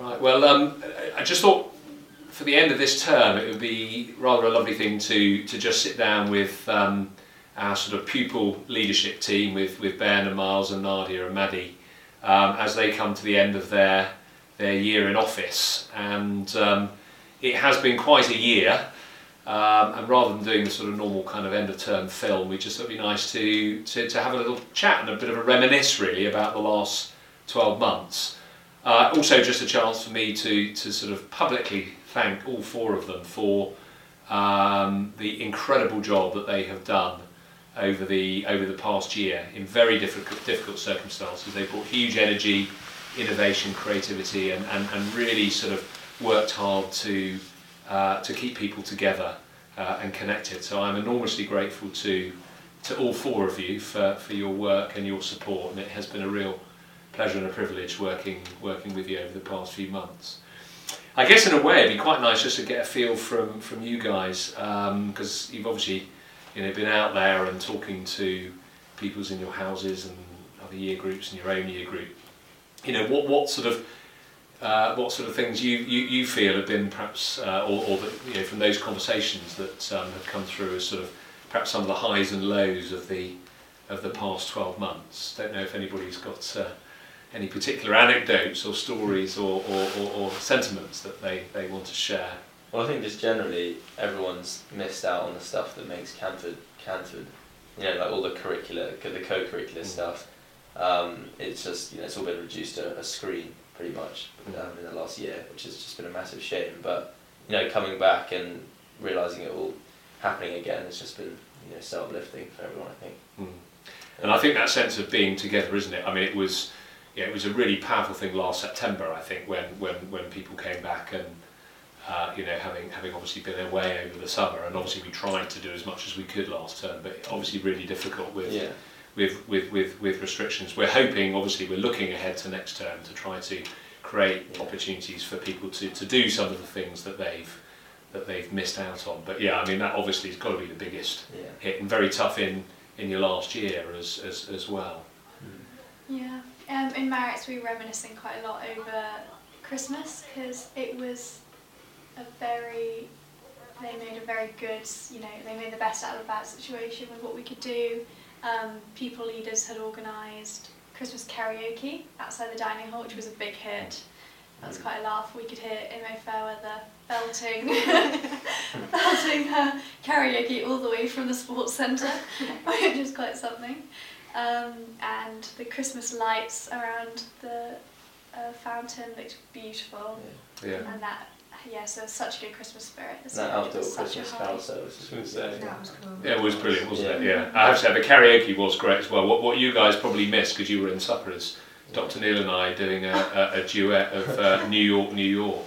Right. Well, um, I just thought for the end of this term, it would be rather a lovely thing to to just sit down with um, our sort of pupil leadership team with with Ben and Miles and Nadia and Maddie um, as they come to the end of their their year in office, and um, it has been quite a year. Um, and rather than doing the sort of normal kind of end of term film, we just thought it'd be nice to, to, to have a little chat and a bit of a reminisce really about the last 12 months. Uh, also, just a chance for me to, to sort of publicly thank all four of them for um, the incredible job that they have done over the over the past year in very difficult difficult circumstances. They brought huge energy, innovation, creativity, and, and, and really sort of worked hard to uh, to keep people together uh, and connected. So I'm enormously grateful to to all four of you for, for your work and your support, and it has been a real pleasure and a privilege working working with you over the past few months. I guess in a way it'd be quite nice just to get a feel from from you guys because um, you've obviously you know been out there and talking to people's in your houses and other year groups and your own year group. You know what what sort of uh, what sort of things you, you, you feel have been perhaps, uh, or, or you know, from those conversations that um, have come through as sort of perhaps some of the highs and lows of the of the past 12 months. Don't know if anybody's got uh, any particular anecdotes or stories or, or, or, or sentiments that they, they want to share. Well, I think just generally everyone's missed out on the stuff that makes Canford Canford. You know, like all the curricular, the co-curricular mm. stuff. Um, it's just you know it's all been reduced to a screen pretty much um, in the last year, which has just been a massive shame. But you know, coming back and realizing it all happening again has just been you know so uplifting for everyone. I think. Mm. And I think that sense of being together, isn't it? I mean, it was yeah, it was a really powerful thing last September. I think when when when people came back and. Uh, you know, having having obviously been away over the summer, and obviously we tried to do as much as we could last term, but obviously really difficult with yeah with, with, with, with restrictions. We're hoping, obviously, we're looking ahead to next term to try to create yeah. opportunities for people to, to do some of the things that they've that they've missed out on. But yeah, I mean that obviously has got to be the biggest yeah. hit and very tough in, in your last year as, as, as well. Um, in Marriotts we were reminiscing quite a lot over Christmas because it was a very they made a very good you know they made the best out of a bad situation with what we could do um, people leaders had organised Christmas karaoke outside the dining hall, which was a big hit. That was quite a laugh. We could hear Imo Fairweather belting, belting her karaoke all the way from the sports centre, which was quite something. Um, and the Christmas lights around the uh, fountain looked beautiful. Yeah. yeah. And that yeah, so such a good Christmas spirit. That outdoor Christmas carol service was That was cool. Yeah, it was brilliant, wasn't yeah. it? Yeah. I have to say, the karaoke was great as well. What, what you guys probably missed because you were in suppers, Dr. Neil and I doing a, a, a duet of uh, New York, New York.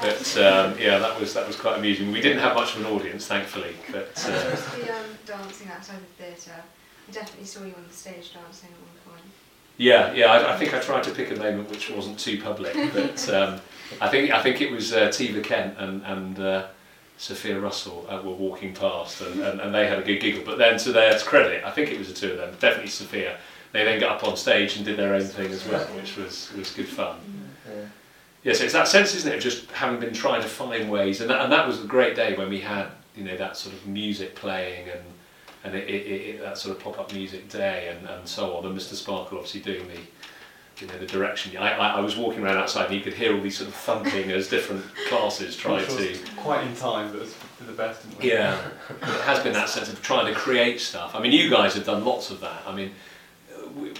But um, yeah, that was that was quite amusing. We didn't have much of an audience, thankfully. But uh, I was supposed um, dancing outside the theatre. I definitely saw you on the stage dancing at one point. Yeah, yeah. I, I think I tried to pick a moment which wasn't too public, but um, I think I think it was uh, Tiva Kent and and uh, Sophia Russell uh, were walking past, and, and, and they had a good giggle. But then, to their credit, I think it was the two of them, definitely Sophia. They then got up on stage and did their own thing as well, which was was good fun. Yeah. Yeah, so it's that sense, isn't it, of just having been trying to find ways, and that, and that was a great day when we had you know that sort of music playing and and it, it, it, that sort of pop up music day and, and so on, and Mr Sparkle obviously doing the you know the direction. I, I, I, was walking around outside and you could hear all these sort of thumping as different classes tried to. Quite in time, but for the best. Yeah, it has been that sense of trying to create stuff. I mean, you guys have done lots of that. I mean,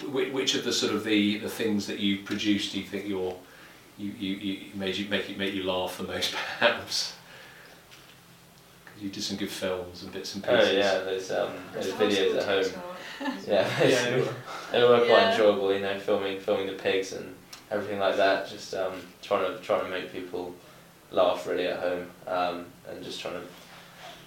which of the sort of the, the things that you produced do you think you're you, you, you made you make it make you laugh the most perhaps? Because you did some good films and bits and oh, pieces. Oh yeah, there's um, there's videos at home yeah, yeah, they were quite yeah. enjoyable. You know, filming filming the pigs and everything like that. Just um, trying to trying to make people laugh really at home, um, and just trying to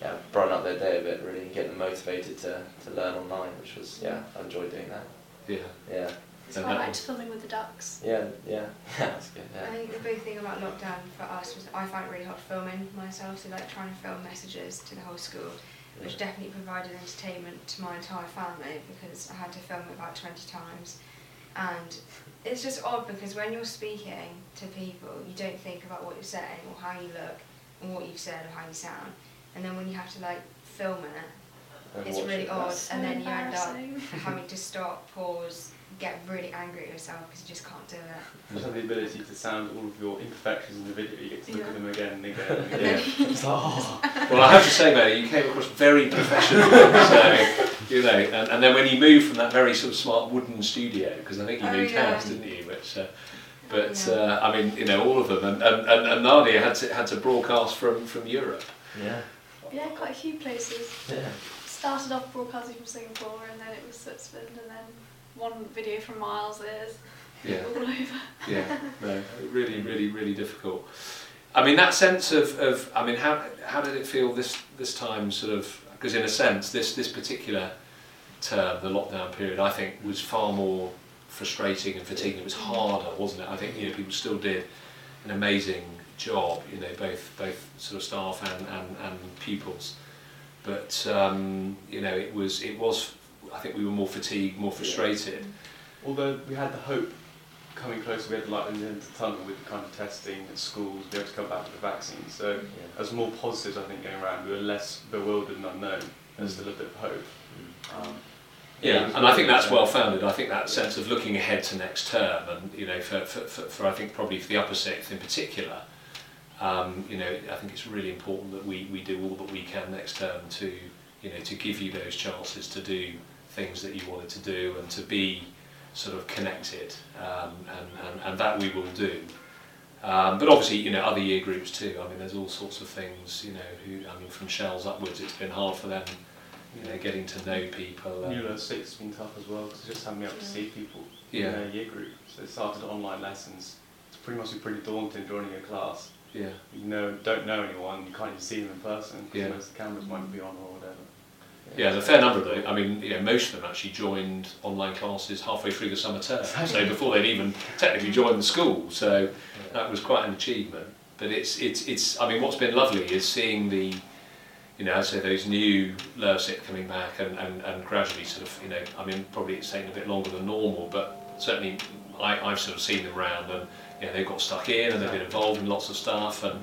yeah brighten up their day a bit really, and get them motivated to, to learn online, which was yeah I enjoyed doing that. Yeah. Yeah. It's quite like filming with the ducks. Yeah, yeah, that's good. Yeah. I think the big thing about lockdown for us was I found it really hard filming myself, so like trying to film messages to the whole school which definitely provided entertainment to my entire family because I had to film it about 20 times. and it's just odd because when you're speaking to people, you don't think about what you're saying or how you look and what you've said or how you sound, and then when you have to like film it, And it's watch really it. odd, So and then you end up embarrassing. having to stop, pause, get really angry at yourself because you just can't do it. You just have the ability to sound all of your imperfections in the video. You get to look Yeah. at them again and again and And again. then It's like, oh. Well, I have to say, Mary, you came across very professional. so, you know, and, and then when you moved from that very sort of smart wooden studio, because I think you Oh, moved yeah. house, didn't you? Which, uh, but Yeah. uh, I mean, you know, all of them, and, and, and, and Nadia had to had to broadcast from, from Europe. Yeah, Yeah, quite a few places. yeah. Started off broadcasting from Singapore and then it was Switzerland and then one video from Miles is Yeah. all over. Yeah, no, really, really, really difficult. I mean, that sense of, of I mean, how, how did it feel this, this time, sort of, because in a sense, this, this particular term, the lockdown period, I think was far more frustrating and fatiguing. It was harder, wasn't it? I think, you know, people still did an amazing job, you know, both, both sort of staff and, and, and pupils. But, um, you know, it was, it was, I think we were more fatigued, more frustrated. Although we had the hope coming closer, we had the light at the end of the tunnel with the kind of testing at schools, be able to come back with the vaccine. So yeah. there's more positives, I think, going around. We were less bewildered and unknown. There's still a bit of hope. Mm. Um, Yeah, it and I think that's well founded. I think that sense of looking ahead to next term, and you know, for, for, for, for I think probably for the upper sixth in particular, um, you know, I think it's really important that we, we do all that we can next term to, you know, to give you those chances to do things that you wanted to do and to be sort of connected, um, and, and, and that we will do. Um, but obviously, you know, other year groups too. I mean, there's all sorts of things, you know, who, I mean, from shells upwards, it's been hard for them, you know, getting to know people. and- New Level 6 has been tough as well, because just having been able to see people Yeah. in their year group. So it started online lessons. It's pretty much pretty daunting joining a class. Yeah. You know, don't know anyone, you can't even see them in person, because Yeah. most of the cameras might be on or whatever. Yeah, there's a fair number of them. I mean, you know, most of them actually joined online classes halfway through the summer term, so before they'd even technically joined the school. So that was quite an achievement. But it's it's it's. I mean, what's been lovely is seeing the, you know, I say those new Lursit coming back and, and, and gradually sort of, you know, I mean, probably it's taken a bit longer than normal, but certainly I, I've sort of seen them around and you know, they've got stuck in and they've been involved in lots of stuff and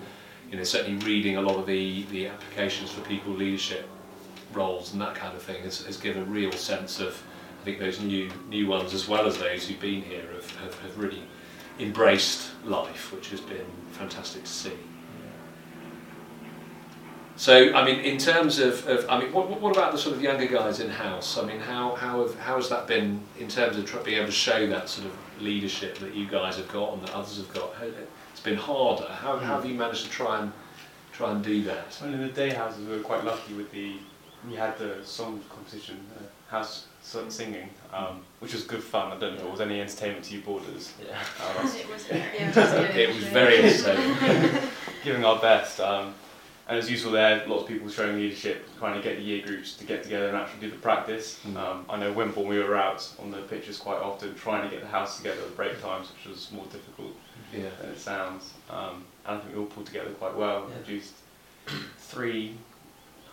you know, certainly reading a lot of the, the applications for people leadership roles and that kind of thing has, has given a real sense of I think those new new ones as well as those who've been here have, have, have really embraced life which has been fantastic to see. So I mean in terms of, of I mean what, what- what about the sort of younger guys in house? I mean how, how, have, how has that been in terms of tr- being able to show that sort of leadership that you guys have got and that others have got? It's been harder. How, how have you managed to try and try and do that? Well, in the day houses, we were quite lucky with the. We had the song competition, uh, house song singing, um, which was good fun. I don't know if it was any entertainment to you boarders. Yeah. Um, It was Yeah, it was. It was very entertaining. giving our best. Um, and it was useful there, lots of people showing leadership, trying to get the year groups to get together and actually do the practice. Mm. Um, I know Wimborne, we were out on the pitches quite often trying to get the house together at break times, which was more difficult Yeah. than it sounds. Um, and I think we all pulled together quite well and Yeah. produced three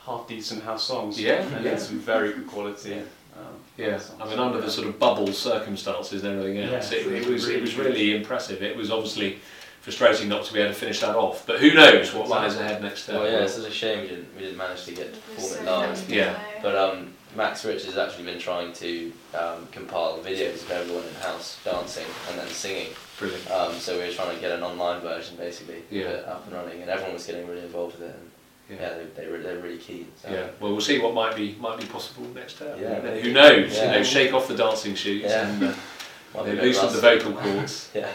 half decent house songs. Yeah, and yeah. then some very good quality. Yeah. Um, Yeah. I mean, under the sort of bubble circumstances and everything else, it, it was it was really impressive. It was obviously frustrating not to be able to finish that off, but who knows what lies ahead next term? Well, yeah, it's such a shame we didn't, we didn't manage to get to perform it So live. Yeah. But um, Max Rich has actually been trying to um, compile videos of everyone in house dancing and then singing. Brilliant. Um, so we were trying to get an online version basically, Yeah. up and running, and everyone was getting really involved with it. And Yeah. yeah, they, they were they're really keen. So. Yeah. Well, we'll see what might be might be possible next term. Yeah, Who maybe. knows? You know, shake off the dancing shoes Yeah. and uh, Might be you a know, bit loosen the vocal cords. Yeah.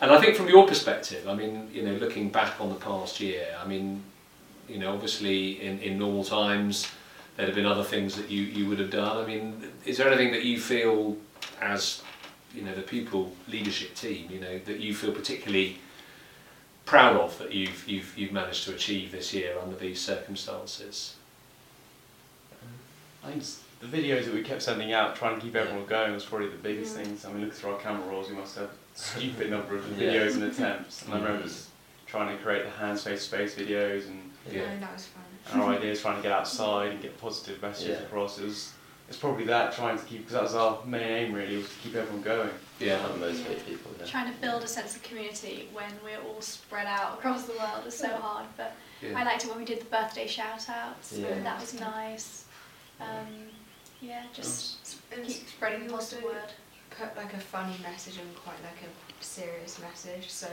And I think from your perspective, I mean, you know, looking back on the past year, I mean, you know, obviously in, in normal times there'd have been other things that you, you would have done. I mean, is there anything that you feel as, you know, the people leadership team, you know, that you feel particularly proud of that you've, you've, you've managed to achieve this year under these circumstances? I think s- the videos that we kept sending out, trying to keep everyone going, was probably the biggest Mm. things. I mean, look through our camera rolls, we must have a stupid number of Yeah. videos and attempts. And I remember Mhm. trying to create the hands face to face videos and Yeah. Oh, that was fun. and our ideas trying to get outside and get positive messages Yeah. across. It was it's probably that trying to keep because that was our main aim really was to keep everyone going. Yeah. and motivate people. Yeah. Trying to build a sense of community when we're all spread out across the world is so hard. But I liked it when we did the birthday shout outs. Yeah. That was nice. Um, yeah, just And keep spreading the positive word. Put like a funny message and quite like a serious message. So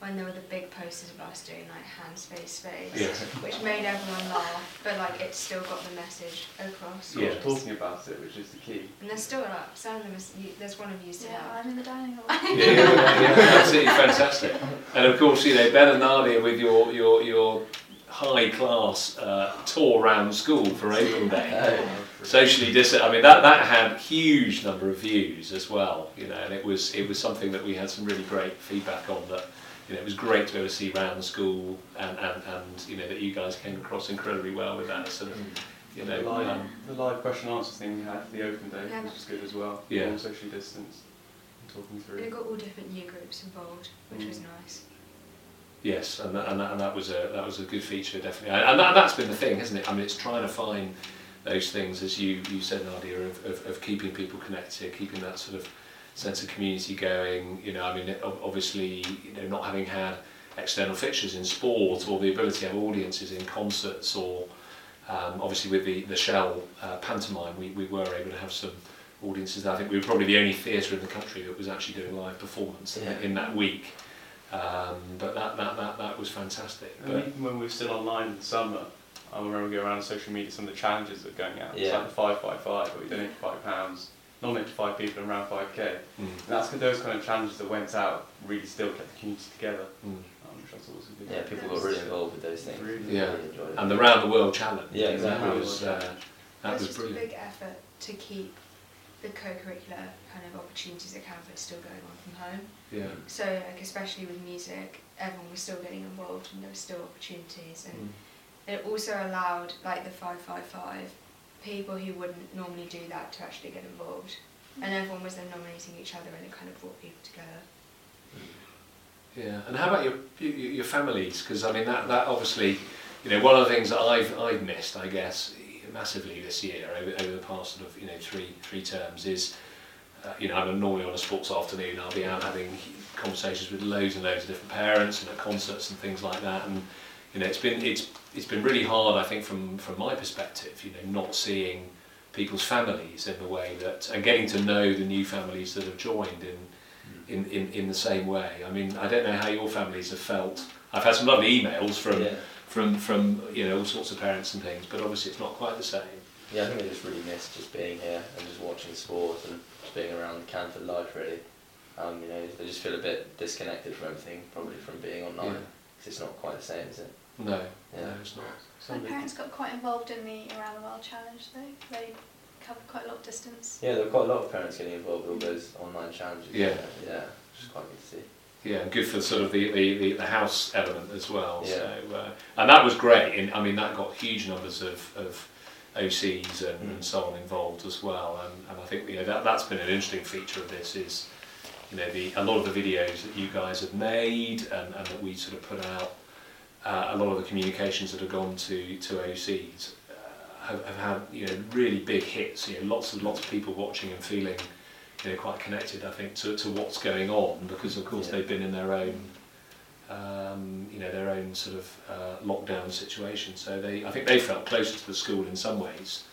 when there were the big posters of us doing like hands, face, space, Yeah. which made everyone laugh, but like it still got the message across. Yeah. we're talking about it, which is the key. And there's still up. Some of them, is, you, there's one of you still Yeah, up. I'm in the dining hall. yeah, yeah, absolutely fantastic. And of course, you know, Ben and Nadia with your your your high class uh, tour around school for Open Day. Oh, Socially distant. I mean, that that had huge number of views as well. You know, and it was it was something that we had some really great feedback on. That you know, it was great to be able to see round the school, and and, and you know that you guys came across incredibly well with that sort of you the, know. live, Um, the live question answer thing we had for the open day, Yeah, which was good as well. Yeah. All socially distanced, talking And it through. got all different year groups involved, which was Mm. nice. Yes, and that, and, that, and that was a that was a good feature definitely, and that, that's been the thing, hasn't it? I mean, it's trying to find those things, as you you said, Nadia, of, of, of keeping people connected, keeping that sort of sense of community going. You know, I mean, obviously, you know, not having had external fixtures in sport or the ability to have audiences in concerts or um, obviously with the the Shell uh, pantomime, we, we were able to have some audiences. I think we were probably the only theatre in the country that was actually doing live performance Yeah. in that week. Um, but that, that, that, that was fantastic. And But, even when we were still online in the summer, I remember going around on social media, some of the challenges that are going out. It's Yeah. like the 555, where we donate five pounds, nominate five people and around 5k. And mm, that's those kind of challenges that went out really still kept the community together, mm. um, which I thought was a good. Yeah, people got really involved with those things. Really? Yeah. Really enjoyed it. And the round the world challenge. Yeah, That exactly. was, uh, that There's was just a big effort to keep the co-curricular kind of opportunities at Canford still going on from home. Yeah. So like especially with music, everyone was still getting involved and there were still opportunities and Mm. it also allowed like the 555 people who wouldn't normally do that to actually get involved. And everyone was then nominating each other and it kind of brought people together. Yeah, and how about your your, your families? Because I mean that that obviously, you know, one of the things that I've I've missed, I guess, massively this year over, over the past sort of you know three three terms is, uh, you know, I'm normally on a sports afternoon. I'll be out having conversations with loads and loads of different parents and at concerts and things like that. And you know, it's been it's it's been really hard, I think, from from my perspective. You know, not seeing people's families in the way that and getting to know the new families that have joined in in, in, in the same way. I mean, I don't know how your families have felt. I've had some lovely emails from, yeah. From, from you know all sorts of parents and things, but obviously it's not quite the same. Yeah, I think they just really miss just being here and just watching sport and just being around Canford life really. Um, you know, they just feel a bit disconnected from everything, probably from being online, Yeah. because it's not quite the same, is it? No, Yeah. no, it's not. My Something- parents got quite involved in the Around the World challenge though. They covered quite a lot of distance. Yeah, there were quite a lot of parents getting involved with all those online challenges. Yeah. Yeah, which is quite good to see. Yeah, good for sort of the, the, the, house element as well. Yeah. So, uh, and that was great. And I mean, that got huge numbers of, of OCs and, and Mm. so on involved as well. And, and I think you know that that's been an interesting feature of this is you know the a lot of the videos that you guys have made and, and that we sort of put out. Uh, a lot of the communications that have gone to to OCs uh, have, have had you know really big hits. You know, lots and lots of people watching and feeling you know quite connected. I think to, to what's going on because of course Yeah. they've been in their own um, you know their own sort of uh, lockdown situation. So they I think they felt closer to the school in some ways.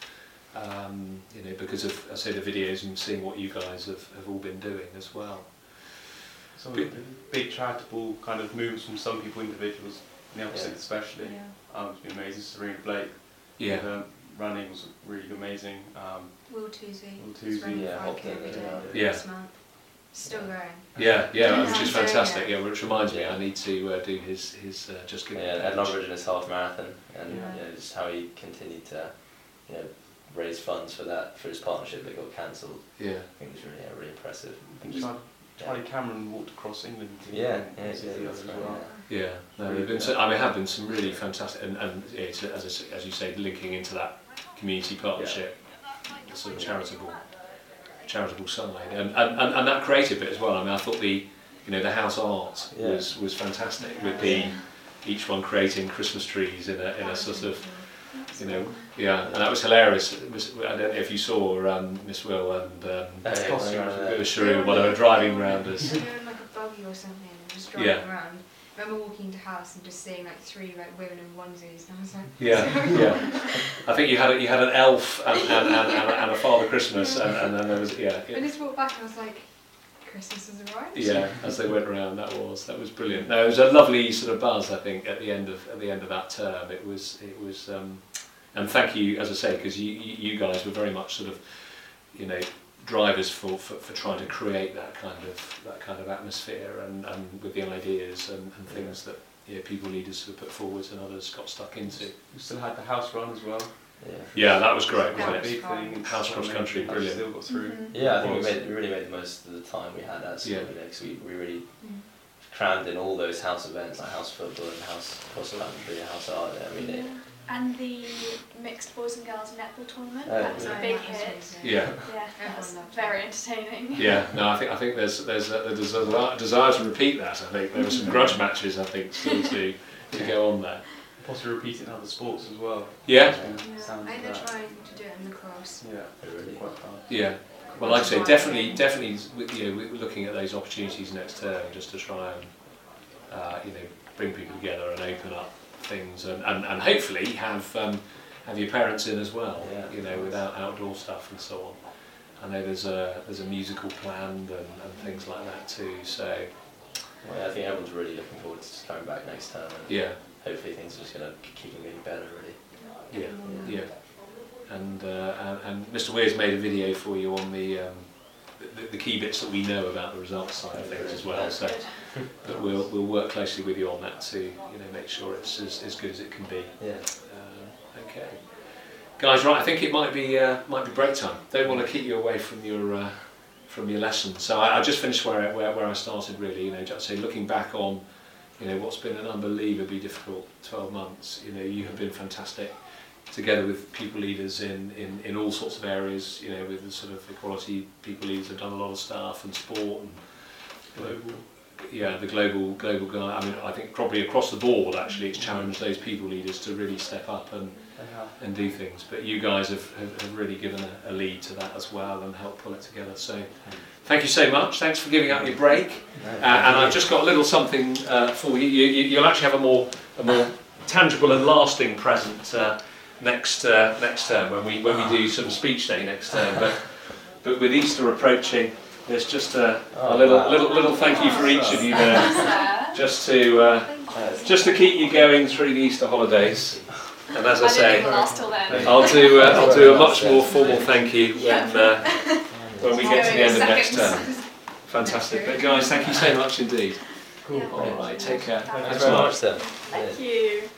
Um, you know because of I say the videos and seeing what you guys have, have all been doing as well. Some of big charitable kind of moves from some people, individuals, and the opposite Yeah. especially. Um, it's been amazing. Serena Blake, Yeah. with, um, running was really amazing. Um, Will Toosey Will was Toosey, running yeah, 5k helped it, day yeah. this month. Still going. Yeah, yeah, Yeah, which is fantastic. Yeah, which reminds me, I need to uh, do his his uh, JustGiving. Yeah. Ed Lombridge in his half marathon, and Yeah. you know, just how he continued to, you know, raise funds for that for his partnership that got cancelled. Yeah, I think it was really, yeah, really impressive. and Just- Charlie, Charlie Cameron walked across England to yeah, yeah, see yeah, the that's others right, as well. yeah. yeah. No, there've been so, I mean, have been some really fantastic, and, and yeah, it's, as I s as you say, linking into that community partnership, the sort of charitable, charitable side, and, and, and, and that creative bit as well. I mean, I thought the, you know, the house art Yeah. was was fantastic with the each one creating Christmas trees in a in a sort of You know. Yeah, and that was hilarious. It was, I don't know if you saw um, Miss Will and um, yeah, Costume. I remember that. Sharu while they were driving around us. We were in like a buggy or something just driving Yeah. around. I remember walking into house and just seeing like three like women in onesies and I was like, Yeah, yeah. I think you had a, you had an elf and, and, and, and, a, and a Father Christmas, and, and then there was yeah, I yeah, just walked back and I was like, Christmas has arrived. yeah. As they went around, that was that was brilliant. No, it was a lovely sort of buzz. I think at the end of at the end of that term, it was it was. Um, and thank you, as I say, because you you guys were very much sort of, you know, drivers for, for, for trying to create that kind of that kind of atmosphere and, and with the ideas and, and things that yeah, people leaders sort of put forwards and others got stuck into. We still had the house run as well. Yeah. Yeah, that was great, wasn't Big it? was thing. House cross country, that brilliant. Still got through. Mhm. Yeah, I think we made we really made the most of the time we had at school, Yeah. you know, 'cause we, we really Mm. crammed in all those house events like house football and house cross country, house art. I mean, it, And the mixed boys and girls netball tournament. Oh, that was yeah. a big hit. Yeah, Yeah, Everyone that's loved very entertaining. yeah. No, I think I think there's there's a, there's a desire to repeat that. I think there were some grudge matches. I think still to to go on there. Possibly repeat it in other sports as well. Yeah, There's Yeah. sounds I think of they're trying to do it in lacrosse. Yeah, really. quite fun. yeah. Well, like I say, definitely, definitely, you know, we're looking at those opportunities next term just to try and, uh, you know, bring people together and open up things and, and, and hopefully have um, have your parents in as well. Yeah. You know, without outdoor stuff and so on. I know there's a there's a musical planned and, and things like that too. So Well, yeah, I think everyone's really looking forward to just coming back next term, and yeah, hopefully things are just going to keep getting better. Really. yeah, yeah. And uh, and, and Mr. Weir's made a video for you on the, um, the the key bits that we know about the results side of things as well. So. But we'll, we'll work closely with you on that to you know, make sure it's as, as good as it can be. Yeah. Uh, okay. Guys, right, I think it might be, uh, might be break time. Don't want to keep you away from your, uh, from your lesson. So I, I just finished where, I- where, where I started really, you know, just say looking back on, you know, what's been an unbelievably difficult 12 months. You know, you have been fantastic together with people leaders in, in, in all sorts of areas, you know, with the sort of equality people leaders have done a lot of stuff and sport and Global. Yeah, the global global guy. I mean, I think probably across the board, actually, it's challenged those people leaders to really step up and, And and do things. But you guys have, have, have really given a, a lead to that as well and helped pull it together. So, thank you so much. Thanks for giving up your break. Uh, and I've just got a little something uh, for you. You, you. You'll actually have a more a more tangible and lasting present uh, next uh, next term when we when we do some speech day next term. But but with Easter approaching, there's just a, a Oh, little wow. little little thank you for each of you there just to uh, just to keep you going through the Easter holidays. And as I I say, even last till then. I'll do uh, I'll do a much more formal thank you when uh, when we get to the end of next term. Fantastic. But guys, thank you so much indeed. Cool. All right, take care. Thanks Thanks very much then. Thank you.